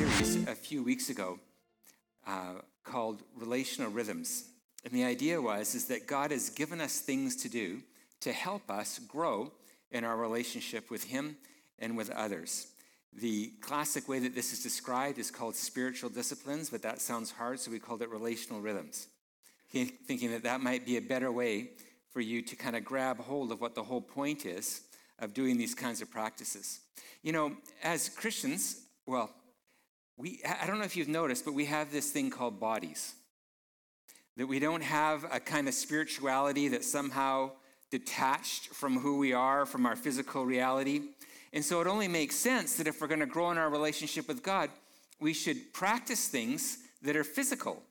series a few weeks ago uh, called Relational Rhythms. And the idea was is that God has given us things to do to help us grow in our relationship with Him and with others. The classic way that this is described is called spiritual disciplines, but that sounds hard, so we called it relational rhythms. Thinking that that might be a better way for you to kind of grab hold of what the whole point is of doing these kinds of practices. You know, as Christians, well, we, I don't know if you've noticed, but we have this thing called bodies. That we don't have a kind of spirituality that somehow detached from who we are, from our physical reality. And so it only makes sense that if we're going to grow in our relationship with God, we should practice things that are physical.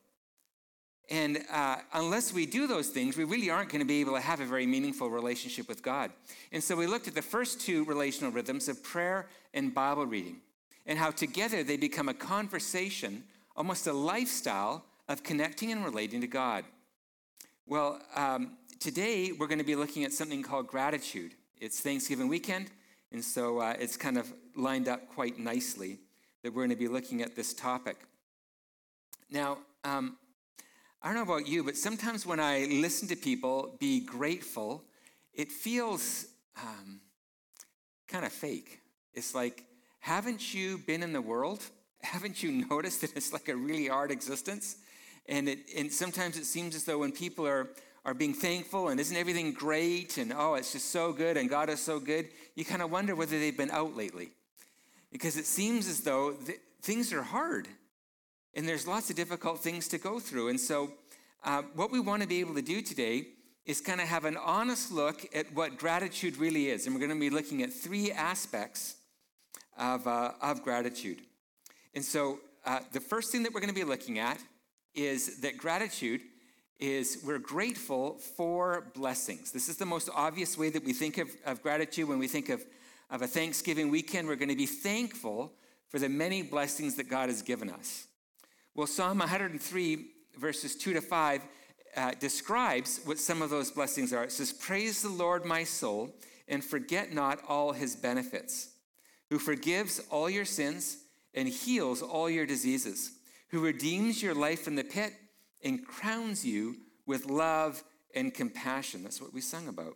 And uh, unless we do those things, we really aren't going to be able to have a very meaningful relationship with God. And so we looked at the first two relational rhythms of prayer and Bible reading, and how together they become a conversation, almost a lifestyle of connecting and relating to God. Well, um, today we're going to be looking at something called gratitude. It's Thanksgiving weekend, and so uh, it's kind of lined up quite nicely that we're going to be looking at this topic. Now, um, I don't know about you, but sometimes when I listen to people be grateful, it feels um, kind of fake. It's like, haven't you been in the world? Haven't you noticed that it's like a really hard existence? And, it, and sometimes it seems as though when people are, are being thankful and isn't everything great and oh, it's just so good and God is so good, you kind of wonder whether they've been out lately. Because it seems as though th- things are hard. And there's lots of difficult things to go through. And so, uh, what we want to be able to do today is kind of have an honest look at what gratitude really is. And we're going to be looking at three aspects of, uh, of gratitude. And so, uh, the first thing that we're going to be looking at is that gratitude is we're grateful for blessings. This is the most obvious way that we think of, of gratitude when we think of, of a Thanksgiving weekend. We're going to be thankful for the many blessings that God has given us. Well, Psalm 103, verses 2 to 5, uh, describes what some of those blessings are. It says, Praise the Lord, my soul, and forget not all his benefits, who forgives all your sins and heals all your diseases, who redeems your life from the pit and crowns you with love and compassion. That's what we sung about.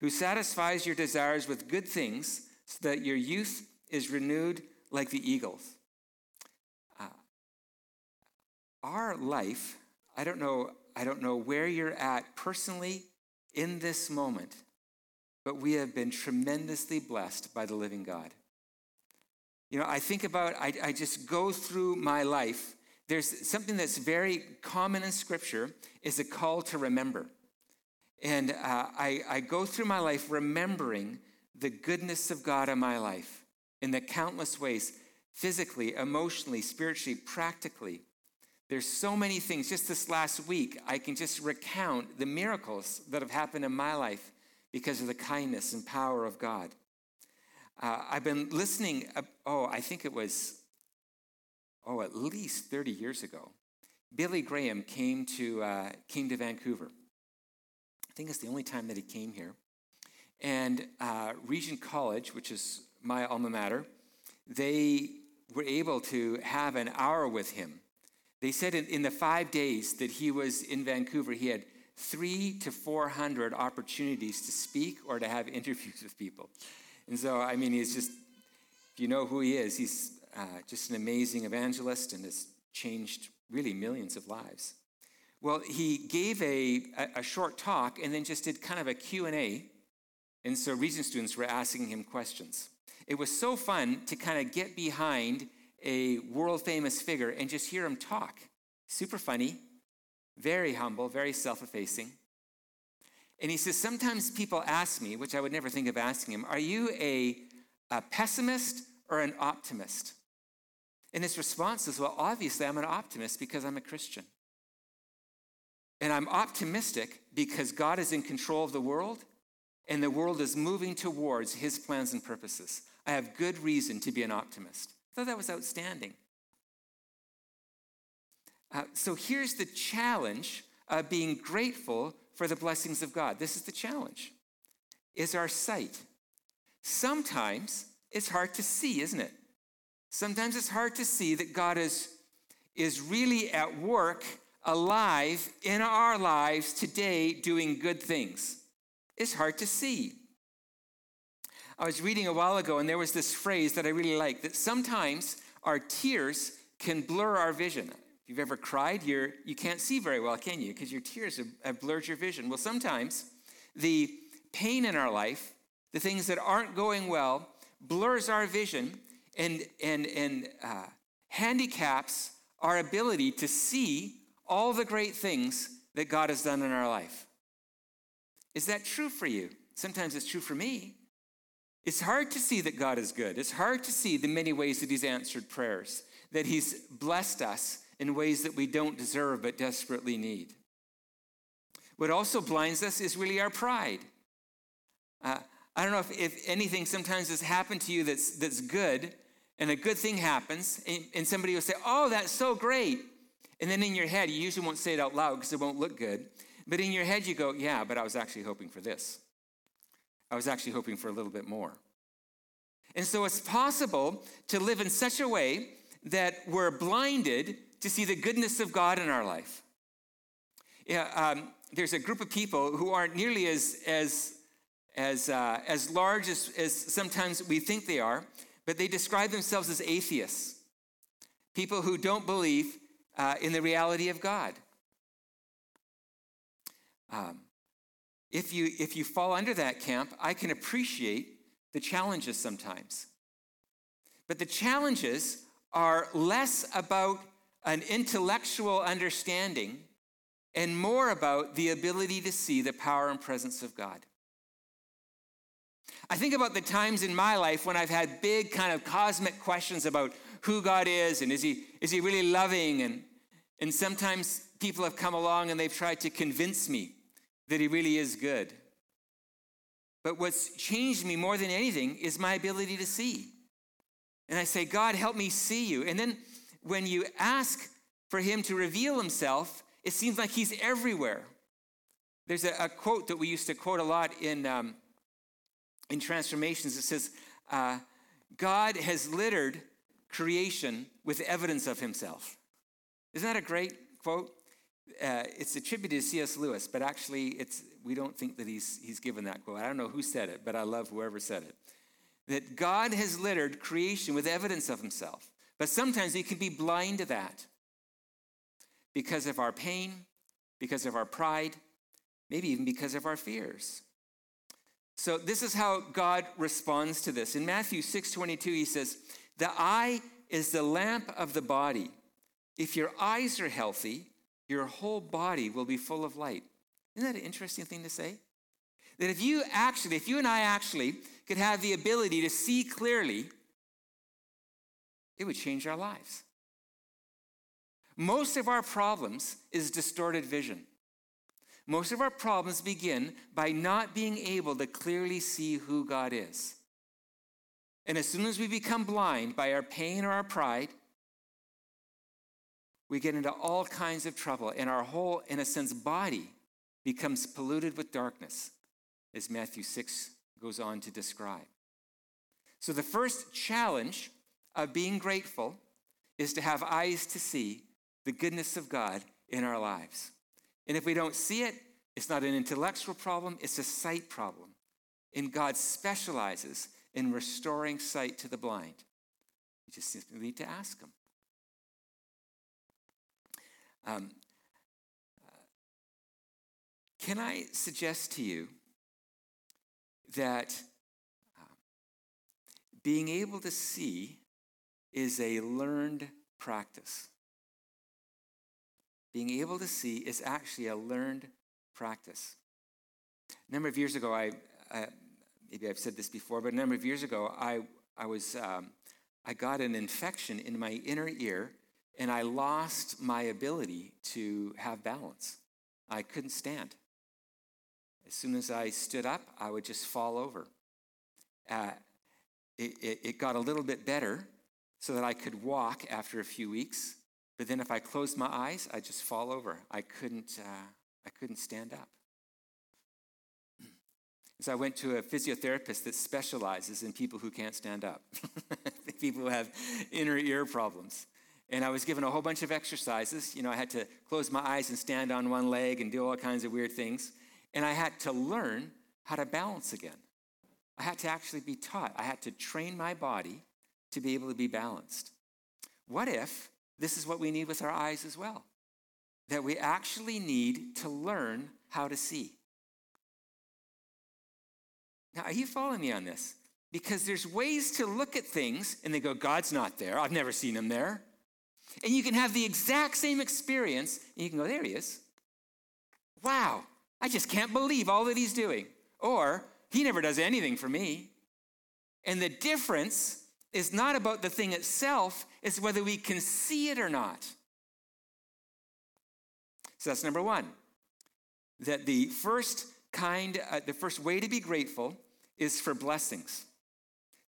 Who satisfies your desires with good things so that your youth is renewed like the eagles uh, our life, I don't know, I don't know where you're at personally in this moment, but we have been tremendously blessed by the living God. You know, I think about, I, I just go through my life. There's something that's very common in Scripture is a call to remember. And uh, I, I go through my life remembering the goodness of God in my life in the countless ways physically, emotionally, spiritually, practically. There's so many things. Just this last week, I can just recount the miracles that have happened in my life because of the kindness and power of God. Uh, I've been listening, uh, oh, I think it was, oh, at least 30 years ago. Billy Graham came to, uh, came to Vancouver. I think it's the only time that he came here. And uh, Regent College, which is my alma mater, they were able to have an hour with him they said in, in the five days that he was in Vancouver, he had three to 400 opportunities to speak or to have interviews with people. And so, I mean, he's just, if you know who he is, he's uh, just an amazing evangelist and has changed really millions of lives. Well, he gave a, a, a short talk and then just did kind of a Q&A. And so Regent students were asking him questions. It was so fun to kind of get behind a world famous figure and just hear him talk. Super funny, very humble, very self effacing. And he says, Sometimes people ask me, which I would never think of asking him, are you a, a pessimist or an optimist? And his response is, Well, obviously, I'm an optimist because I'm a Christian. And I'm optimistic because God is in control of the world and the world is moving towards his plans and purposes. I have good reason to be an optimist. I thought that was outstanding. Uh, so here's the challenge of being grateful for the blessings of God. This is the challenge. Is our sight. Sometimes it's hard to see, isn't it? Sometimes it's hard to see that God is, is really at work, alive in our lives today, doing good things. It's hard to see. I was reading a while ago, and there was this phrase that I really like that sometimes our tears can blur our vision. You've ever cried, you're, you can't see very well, can you? Because your tears have, have blurred your vision. Well, sometimes the pain in our life, the things that aren't going well, blurs our vision and, and, and uh, handicaps our ability to see all the great things that God has done in our life. Is that true for you? Sometimes it's true for me. It's hard to see that God is good. It's hard to see the many ways that He's answered prayers, that He's blessed us in ways that we don't deserve but desperately need. What also blinds us is really our pride. Uh, I don't know if, if anything sometimes has happened to you that's, that's good, and a good thing happens, and, and somebody will say, Oh, that's so great. And then in your head, you usually won't say it out loud because it won't look good. But in your head, you go, Yeah, but I was actually hoping for this. I was actually hoping for a little bit more. And so it's possible to live in such a way that we're blinded to see the goodness of God in our life. Yeah, um, there's a group of people who aren't nearly as, as as, uh, as large as, as sometimes we think they are, but they describe themselves as atheists, people who don't believe uh, in the reality of God. Um, if, you, if you fall under that camp, I can appreciate the challenges sometimes. But the challenges are less about an intellectual understanding and more about the ability to see the power and presence of God. I think about the times in my life when I've had big kind of cosmic questions about who God is and is he, is he really loving? And, and sometimes people have come along and they've tried to convince me that he really is good. But what's changed me more than anything is my ability to see. And I say, God, help me see you. And then when you ask for him to reveal himself, it seems like he's everywhere. There's a, a quote that we used to quote a lot in, um, in transformations, it says, uh, God has littered creation with evidence of himself. Isn't that a great quote? Uh, it's attributed to C.S. Lewis, but actually, it's, we don't think that he's, he's given that quote. I don't know who said it, but I love whoever said it. That God has littered creation with evidence of himself. But sometimes we can be blind to that because of our pain, because of our pride, maybe even because of our fears. So this is how God responds to this. In Matthew 6:22 he says, "The eye is the lamp of the body. If your eyes are healthy, your whole body will be full of light." Isn't that an interesting thing to say? That if you actually, if you and I actually could have the ability to see clearly, it would change our lives. Most of our problems is distorted vision. Most of our problems begin by not being able to clearly see who God is. And as soon as we become blind by our pain or our pride, we get into all kinds of trouble, and our whole, in a sense, body becomes polluted with darkness, as Matthew 6 goes on to describe. So, the first challenge of being grateful is to have eyes to see the goodness of God in our lives. And if we don't see it, it's not an intellectual problem, it's a sight problem. And God specializes in restoring sight to the blind. You just simply need to ask Him. Um, can I suggest to you that uh, being able to see is a learned practice? being able to see is actually a learned practice. A number of years ago, I, I maybe I've said this before, but a number of years ago, I, I was um, I got an infection in my inner ear, and I lost my ability to have balance. I couldn't stand. As soon as I stood up, I would just fall over. Uh, it, it, it got a little bit better so that I could walk after a few weeks. But then if I closed my eyes, I'd just fall over. I couldn't, uh, I couldn't stand up. So I went to a physiotherapist that specializes in people who can't stand up. people who have inner ear problems. And I was given a whole bunch of exercises. You know, I had to close my eyes and stand on one leg and do all kinds of weird things. And I had to learn how to balance again. I had to actually be taught. I had to train my body to be able to be balanced. What if this is what we need with our eyes as well? That we actually need to learn how to see. Now, are you following me on this? Because there's ways to look at things and they go, God's not there. I've never seen him there. And you can have the exact same experience and you can go, there he is. Wow, I just can't believe all that he's doing. Or, he never does anything for me. And the difference is not about the thing itself, it's whether we can see it or not. So that's number one. That the first kind, uh, the first way to be grateful is for blessings,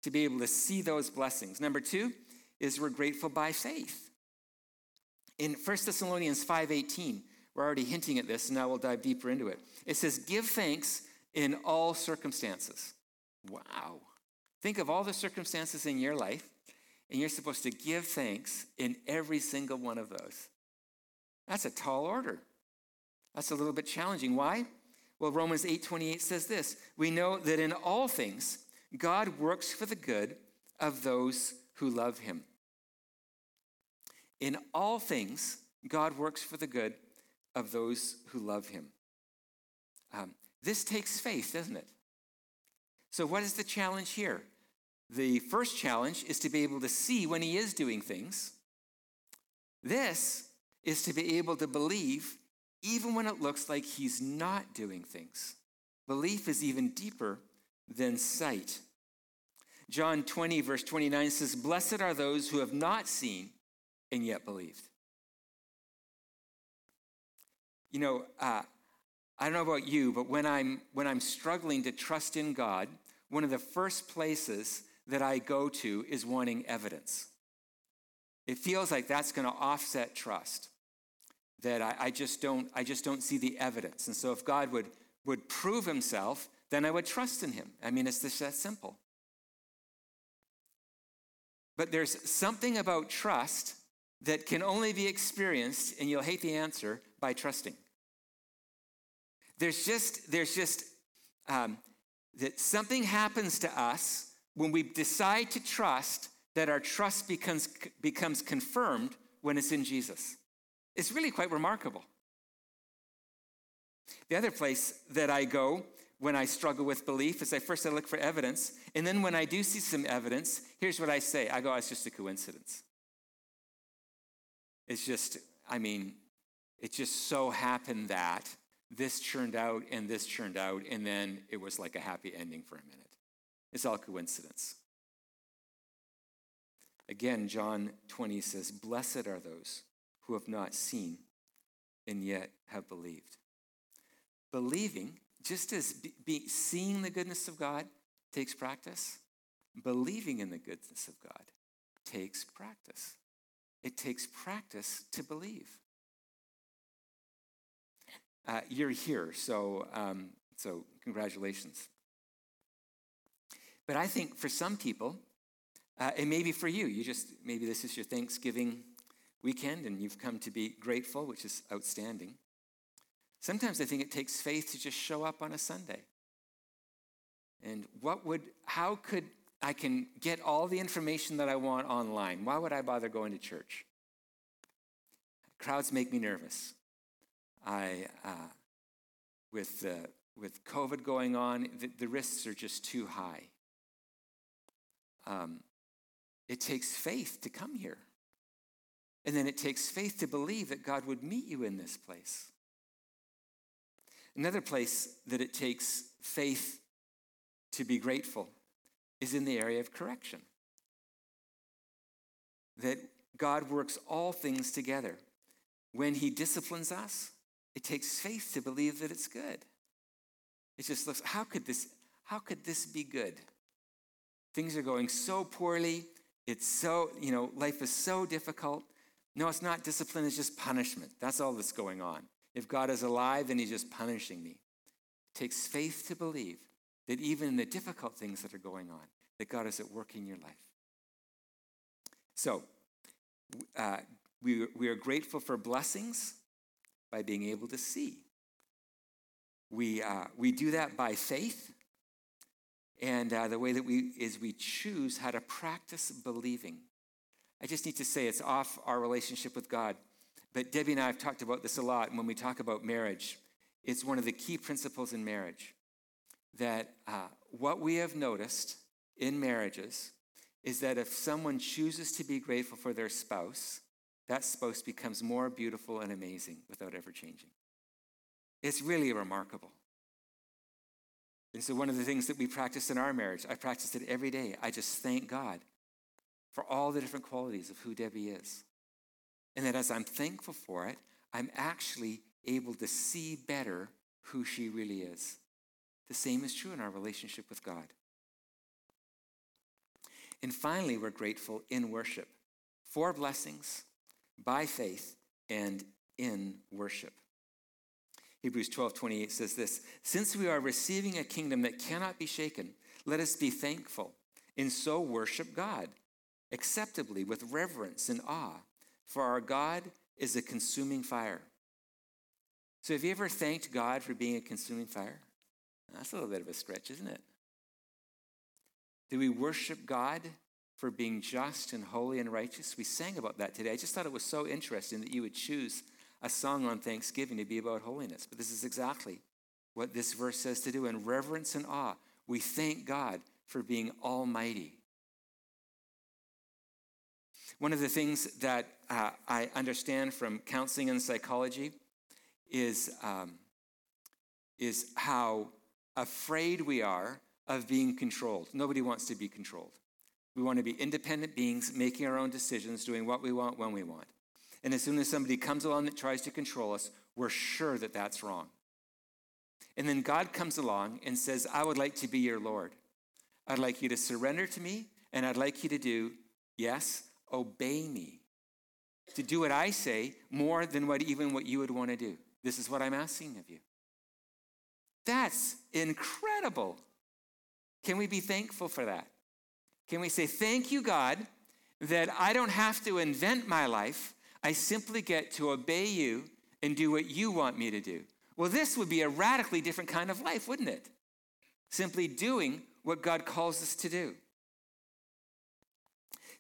to be able to see those blessings. Number two is we're grateful by faith. In 1 Thessalonians 5:18, we're already hinting at this, and now we'll dive deeper into it. It says, "Give thanks in all circumstances." Wow. Think of all the circumstances in your life, and you're supposed to give thanks in every single one of those. That's a tall order. That's a little bit challenging. Why? Well, Romans 8:28 says this, we know that in all things God works for the good of those who love him. In all things God works for the good of those who love him. Um, this takes faith, doesn't it? So, what is the challenge here? The first challenge is to be able to see when he is doing things. This is to be able to believe even when it looks like he's not doing things. Belief is even deeper than sight. John 20, verse 29 says, Blessed are those who have not seen and yet believed. You know, uh, I don't know about you, but when I'm, when I'm struggling to trust in God, one of the first places that I go to is wanting evidence. It feels like that's going to offset trust that I, I, just don't, I just don't see the evidence. And so if God would, would prove himself, then I would trust in him. I mean, it's just that simple. But there's something about trust that can only be experienced, and you'll hate the answer, by trusting. There's just, there's just um, that something happens to us when we decide to trust that our trust becomes, becomes confirmed when it's in Jesus. It's really quite remarkable. The other place that I go when I struggle with belief is I first I look for evidence, and then when I do see some evidence, here's what I say. I go, oh, it's just a coincidence. It's just, I mean, it just so happened that this churned out and this churned out, and then it was like a happy ending for a minute. It's all coincidence. Again, John 20 says, Blessed are those who have not seen and yet have believed. Believing, just as be, be, seeing the goodness of God takes practice, believing in the goodness of God takes practice. It takes practice to believe. Uh, you're here, so, um, so congratulations. But I think for some people, uh, and maybe for you, you just, maybe this is your Thanksgiving weekend and you've come to be grateful, which is outstanding. Sometimes I think it takes faith to just show up on a Sunday. And what would, how could I can get all the information that I want online? Why would I bother going to church? Crowds make me nervous. I, uh, with, uh, with COVID going on, the, the, risks are just too high. Um, it takes faith to come here. And then it takes faith to believe that God would meet you in this place. Another place that it takes faith to be grateful is in the area of correction. That God works all things together. When He disciplines us, it takes faith to believe that it's good. It just looks, how could this, how could this be good? Things are going so poorly. It's so, you know, life is so difficult. No, it's not discipline, it's just punishment. That's all that's going on. If God is alive, then he's just punishing me. It takes faith to believe that even in the difficult things that are going on, that God is at work in your life. So, uh, we, we are grateful for blessings by being able to see. We, uh, we do that by faith. And uh, the way that we is we choose how to practice believing. I just need to say it's off our relationship with God. But Debbie and I have talked about this a lot And when we talk about marriage. It's one of the key principles in marriage that uh, what we have noticed in marriages is that if someone chooses to be grateful for their spouse, that spouse becomes more beautiful and amazing without ever changing. It's really remarkable. And so, one of the things that we practice in our marriage, I practice it every day. I just thank God for all the different qualities of who Debbie is. And that as I'm thankful for it, I'm actually able to see better who she really is. The same is true in our relationship with God. And finally, we're grateful in worship for blessings by faith and in worship. Hebrews 12 28 says this Since we are receiving a kingdom that cannot be shaken, let us be thankful and so worship God acceptably with reverence and awe, for our God is a consuming fire. So, have you ever thanked God for being a consuming fire? That's a little bit of a stretch, isn't it? Do we worship God for being just and holy and righteous? We sang about that today. I just thought it was so interesting that you would choose a song on Thanksgiving to be about holiness. But this is exactly what this verse says to do. In reverence and awe, we thank God for being almighty. One of the things that uh, I understand from counseling and psychology is, um, is how afraid we are of being controlled. Nobody wants to be controlled. We want to be independent beings, making our own decisions, doing what we want when we want. And as soon as somebody comes along that tries to control us, we're sure that that's wrong. And then God comes along and says, I would like to be your Lord. I'd like you to surrender to me, and I'd like you to do, yes, obey me. To do what I say more than what even what you would want to do. This is what I'm asking of you. That's incredible. Can we be thankful for that? Can we say, Thank you, God, that I don't have to invent my life. I simply get to obey you and do what you want me to do. Well, this would be a radically different kind of life, wouldn't it? Simply doing what God calls us to do.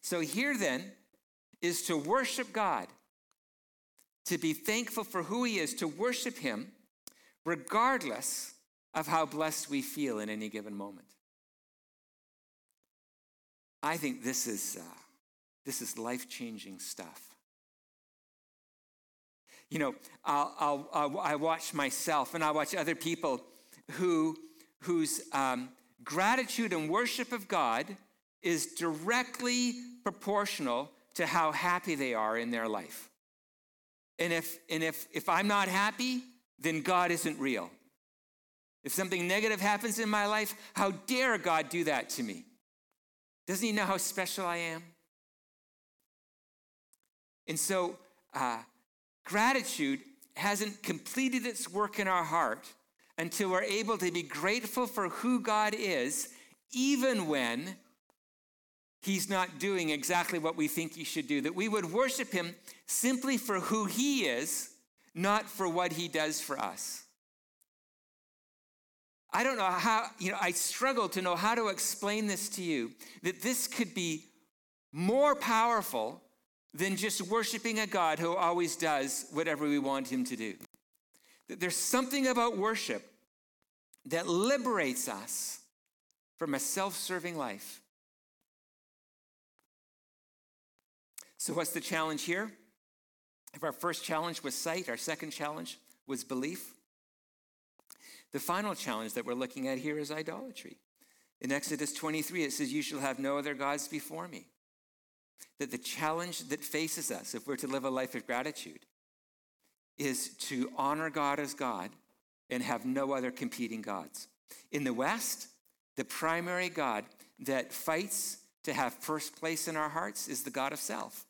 So, here then is to worship God, to be thankful for who He is, to worship Him, regardless of how blessed we feel in any given moment. I think this is, uh, this is life changing stuff. You know, I'll, I'll, I'll, i watch myself and I watch other people who, whose um, gratitude and worship of God is directly proportional to how happy they are in their life. And if, and if, if I'm not happy, then God isn't real. If something negative happens in my life, how dare God do that to me? Doesn't he know how special I am? And so, uh, gratitude hasn't completed its work in our heart until we're able to be grateful for who God is, even when He's not doing exactly what we think He should do. That we would worship Him simply for who He is, not for what He does for us. I don't know how, you know, I struggle to know how to explain this to you that this could be more powerful than just worshiping a God who always does whatever we want him to do. There's something about worship that liberates us from a self serving life. So, what's the challenge here? If our first challenge was sight, our second challenge was belief. The final challenge that we're looking at here is idolatry. In Exodus 23, it says, You shall have no other gods before me. That the challenge that faces us, if we're to live a life of gratitude, is to honor God as God and have no other competing gods. In the West, the primary God that fights to have first place in our hearts is the God of self.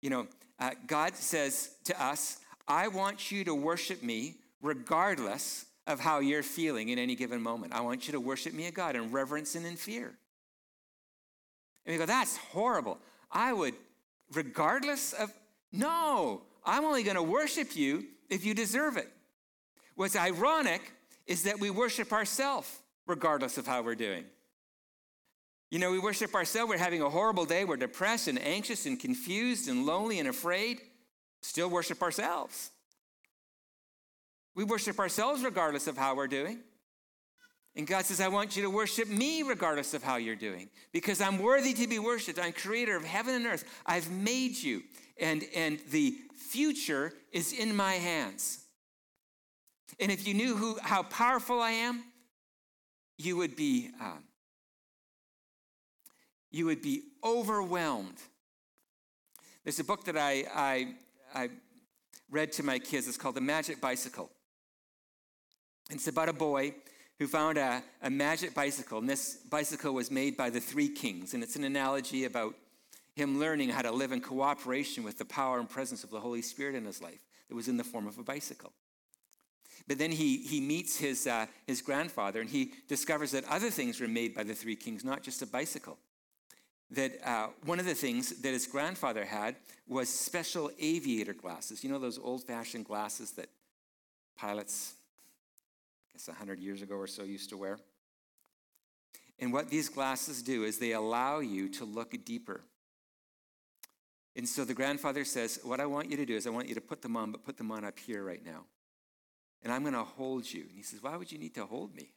You know, uh, God says to us, I want you to worship me regardless of how you're feeling in any given moment. I want you to worship me, a God, in reverence and in fear. And we go, that's horrible. I would, regardless of, no, I'm only going to worship you if you deserve it. What's ironic is that we worship ourselves regardless of how we're doing. You know, we worship ourselves, we're having a horrible day, we're depressed and anxious and confused and lonely and afraid. Still worship ourselves. We worship ourselves regardless of how we're doing. And God says, I want you to worship me regardless of how you're doing, because I'm worthy to be worshiped. I'm creator of heaven and earth. I've made you, and, and the future is in my hands. And if you knew who, how powerful I am, you would be um, you would be overwhelmed. There's a book that I, I, I read to my kids. It's called The Magic Bicycle. It's about a boy who found a, a magic bicycle, and this bicycle was made by the three kings. And it's an analogy about him learning how to live in cooperation with the power and presence of the Holy Spirit in his life. It was in the form of a bicycle. But then he, he meets his, uh, his grandfather and he discovers that other things were made by the three kings, not just a bicycle. That uh, one of the things that his grandfather had was special aviator glasses. You know those old fashioned glasses that pilots, guess 100 years ago or so, used to wear? And what these glasses do is they allow you to look deeper. And so the grandfather says, What I want you to do is I want you to put them on, but put them on up here right now and I'm going to hold you. And he says, Why would you need to hold me?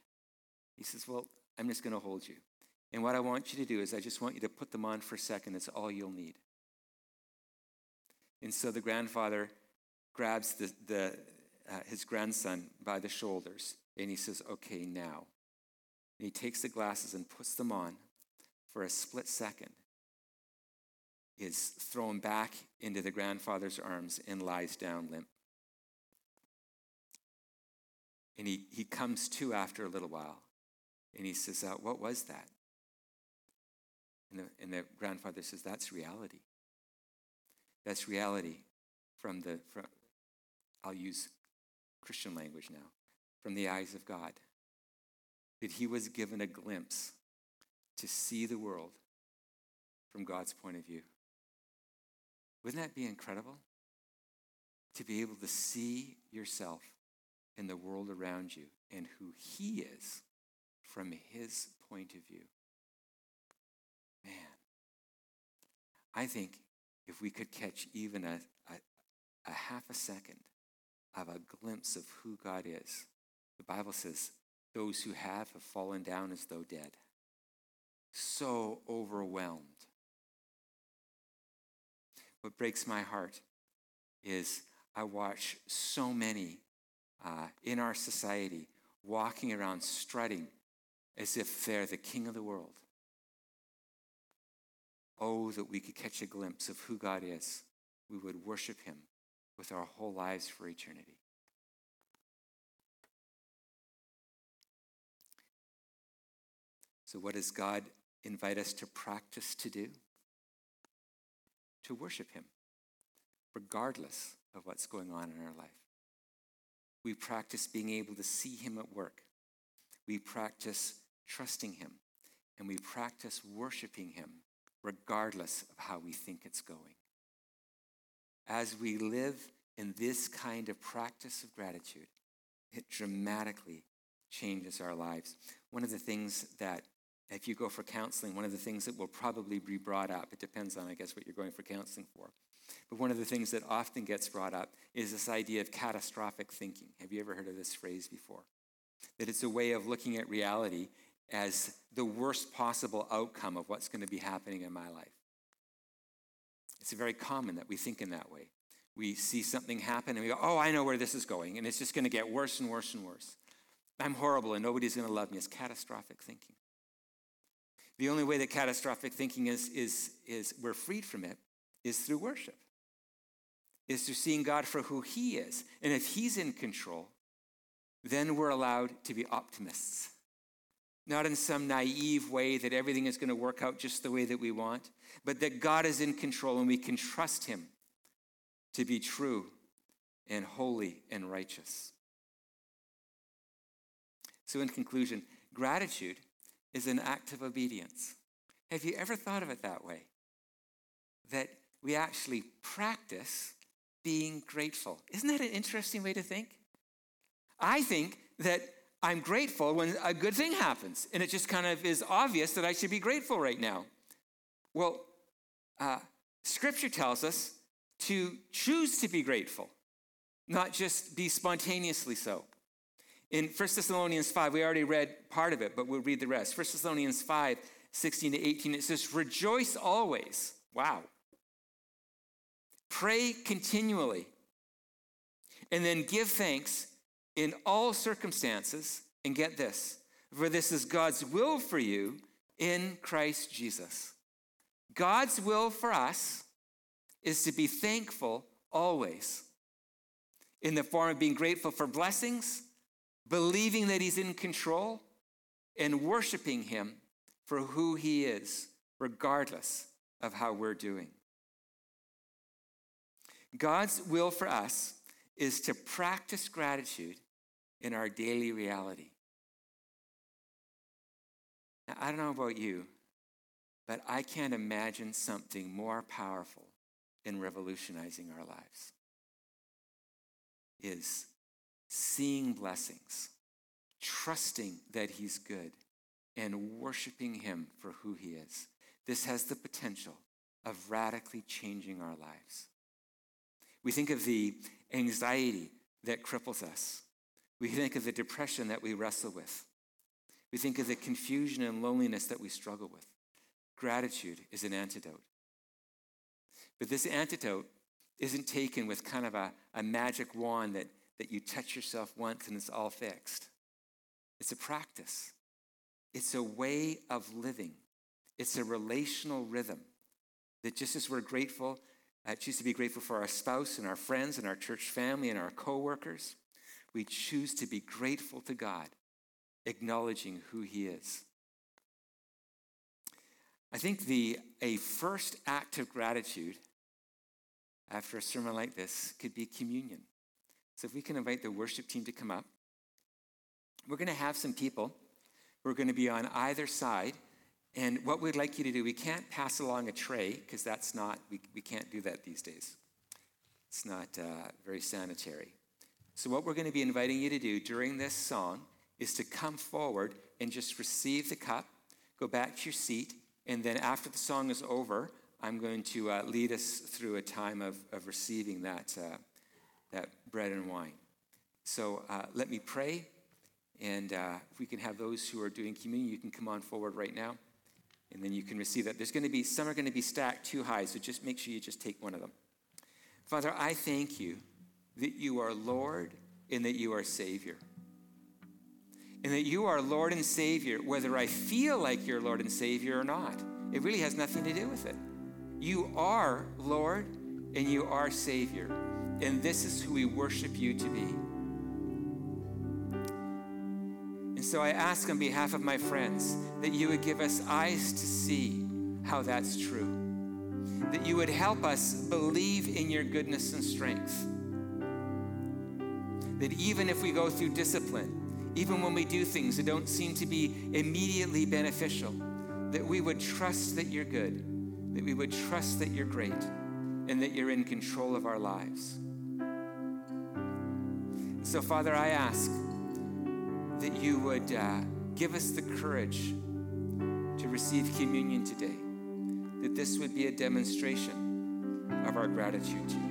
He says, Well, I'm just going to hold you. And what I want you to do is, I just want you to put them on for a second. That's all you'll need. And so the grandfather grabs the, the, uh, his grandson by the shoulders and he says, Okay, now. And he takes the glasses and puts them on for a split second, is thrown back into the grandfather's arms and lies down limp. And he, he comes to after a little while and he says, uh, What was that? And the, and the grandfather says, That's reality. That's reality from the, from, I'll use Christian language now, from the eyes of God. That he was given a glimpse to see the world from God's point of view. Wouldn't that be incredible? To be able to see yourself and the world around you and who He is from His point of view. Man, I think if we could catch even a, a, a half a second of a glimpse of who God is, the Bible says, those who have have fallen down as though dead. So overwhelmed. What breaks my heart is I watch so many uh, in our society walking around strutting as if they're the king of the world. Oh, that we could catch a glimpse of who God is. We would worship him with our whole lives for eternity. So, what does God invite us to practice to do? To worship him, regardless of what's going on in our life. We practice being able to see Him at work. We practice trusting Him. And we practice worshiping Him regardless of how we think it's going. As we live in this kind of practice of gratitude, it dramatically changes our lives. One of the things that, if you go for counseling, one of the things that will probably be brought up, it depends on, I guess, what you're going for counseling for, but one of the things that often gets brought up is this idea of catastrophic thinking. Have you ever heard of this phrase before? That it's a way of looking at reality as the worst possible outcome of what's going to be happening in my life. It's very common that we think in that way. We see something happen and we go, oh, I know where this is going, and it's just going to get worse and worse and worse. I'm horrible and nobody's going to love me. It's catastrophic thinking. The only way that catastrophic thinking is, is, is we're freed from it is through worship is through seeing God for who He is. And if He's in control, then we're allowed to be optimists. Not in some naive way that everything is going to work out just the way that we want, but that God is in control and we can trust Him to be true and holy and righteous. So, in conclusion, gratitude is an act of obedience. Have you ever thought of it that way? That we actually practice being grateful. Isn't that an interesting way to think? I think that I'm grateful when a good thing happens, and it just kind of is obvious that I should be grateful right now. Well, uh, Scripture tells us to choose to be grateful, not just be spontaneously so. In 1 Thessalonians 5, we already read part of it, but we'll read the rest. 1 Thessalonians 5, 16 to 18, it says, Rejoice always. Wow. Pray continually. And then give thanks in all circumstances. And get this, for this is God's will for you in Christ Jesus. God's will for us is to be thankful always in the form of being grateful for blessings, believing that He's in control, and worshiping Him for who He is, regardless of how we're doing. God's will for us is to practice gratitude in our daily reality. Now, I don't know about you, but I can't imagine something more powerful in revolutionizing our lives. Is seeing blessings, trusting that He's good, and worshiping Him for who He is. This has the potential of radically changing our lives. We think of the anxiety that cripples us. We think of the depression that we wrestle with. We think of the confusion and loneliness that we struggle with. Gratitude is an antidote. But this antidote isn't taken with kind of a, a magic wand that, that you touch yourself once and it's all fixed. It's a practice, it's a way of living, it's a relational rhythm that just as we're grateful I choose to be grateful for our spouse and our friends and our church family and our coworkers. We choose to be grateful to God, acknowledging who He is. I think the a first act of gratitude after a sermon like this could be communion. So if we can invite the worship team to come up, we're going to have some people who are going to be on either side and what we'd like you to do, we can't pass along a tray because that's not, we, we can't do that these days. It's not uh, very sanitary. So, what we're going to be inviting you to do during this song is to come forward and just receive the cup, go back to your seat, and then after the song is over, I'm going to uh, lead us through a time of, of receiving that, uh, that bread and wine. So, uh, let me pray, and uh, if we can have those who are doing communion, you can come on forward right now and then you can receive that. There's going to be, some are going to be stacked too high, so just make sure you just take one of them. Father, I thank you that you are Lord and that you are Savior. And that you are Lord and Savior, whether I feel like you're Lord and Savior or not. It really has nothing to do with it. You are Lord and you are Savior. And this is who we worship you to be. And so I ask on behalf of my friends that you would give us eyes to see how that's true, that you would help us believe in your goodness and strength. That even if we go through discipline, even when we do things that don't seem to be immediately beneficial, that we would trust that you're good, that we would trust that you're great, and that you're in control of our lives. So, Father, I ask that you would uh, give us the courage to receive communion today, that this would be a demonstration of our gratitude to you.